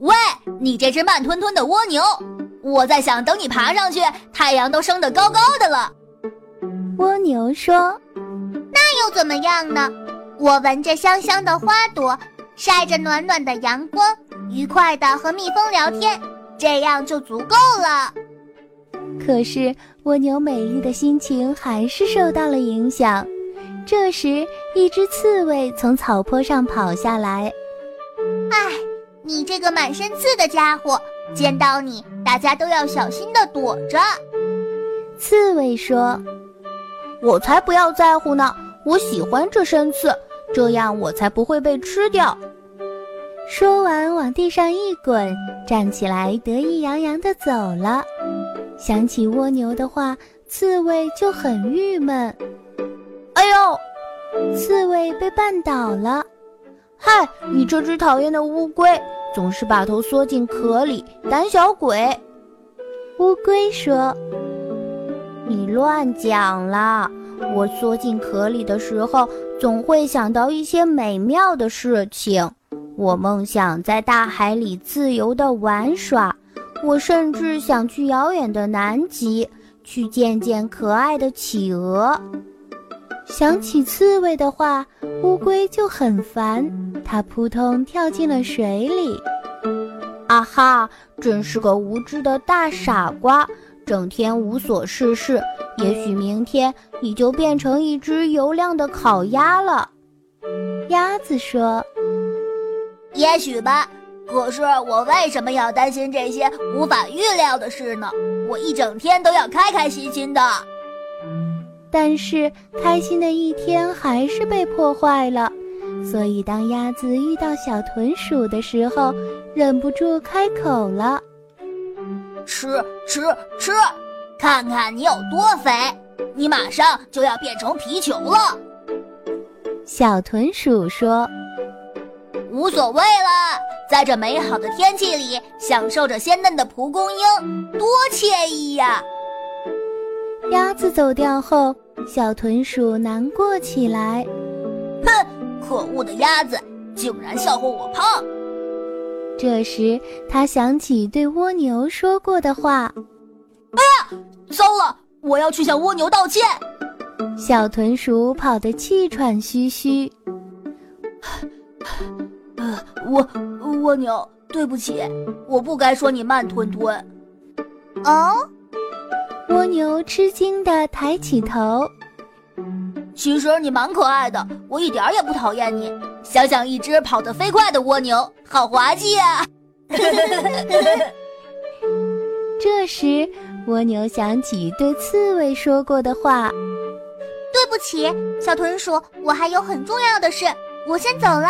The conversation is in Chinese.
喂，你这只慢吞吞的蜗牛，我在想，等你爬上去，太阳都升得高高的了。蜗牛说：“那又怎么样呢？我闻着香香的花朵，晒着暖暖的阳光，愉快的和蜜蜂聊天，这样就足够了。”可是蜗牛美丽的心情还是受到了影响。这时，一只刺猬从草坡上跑下来。哎，你这个满身刺的家伙，见到你，大家都要小心的躲着。刺猬说：“我才不要在乎呢，我喜欢这身刺，这样我才不会被吃掉。”说完，往地上一滚，站起来，得意洋洋的走了。想起蜗牛的话，刺猬就很郁闷。哎呦，刺猬被绊倒了！嗨，你这只讨厌的乌龟，总是把头缩进壳里，胆小鬼！乌龟说：“你乱讲了！我缩进壳里的时候，总会想到一些美妙的事情。我梦想在大海里自由地玩耍。”我甚至想去遥远的南极，去见见可爱的企鹅。想起刺猬的话，乌龟就很烦，它扑通跳进了水里。啊哈，真是个无知的大傻瓜，整天无所事事。也许明天你就变成一只油亮的烤鸭了。鸭子说：“也许吧。”可是我为什么要担心这些无法预料的事呢？我一整天都要开开心心的。但是开心的一天还是被破坏了，所以当鸭子遇到小豚鼠的时候，忍不住开口了：“吃吃吃，看看你有多肥！你马上就要变成皮球了。”小豚鼠说：“无所谓了。”在这美好的天气里，享受着鲜嫩的蒲公英，多惬意呀！鸭子走掉后，小豚鼠难过起来。哼，可恶的鸭子，竟然笑话我胖！这时，他想起对蜗牛说过的话：“哎呀，糟了！我要去向蜗牛道歉。”小豚鼠跑得气喘吁吁。呃，蜗。蜗牛，对不起，我不该说你慢吞吞。哦，蜗牛吃惊的抬起头。其实你蛮可爱的，我一点也不讨厌你。想想一只跑得飞快的蜗牛，好滑稽啊！这时，蜗牛想起对刺猬说过的话：“对不起，小豚鼠，我还有很重要的事，我先走了。”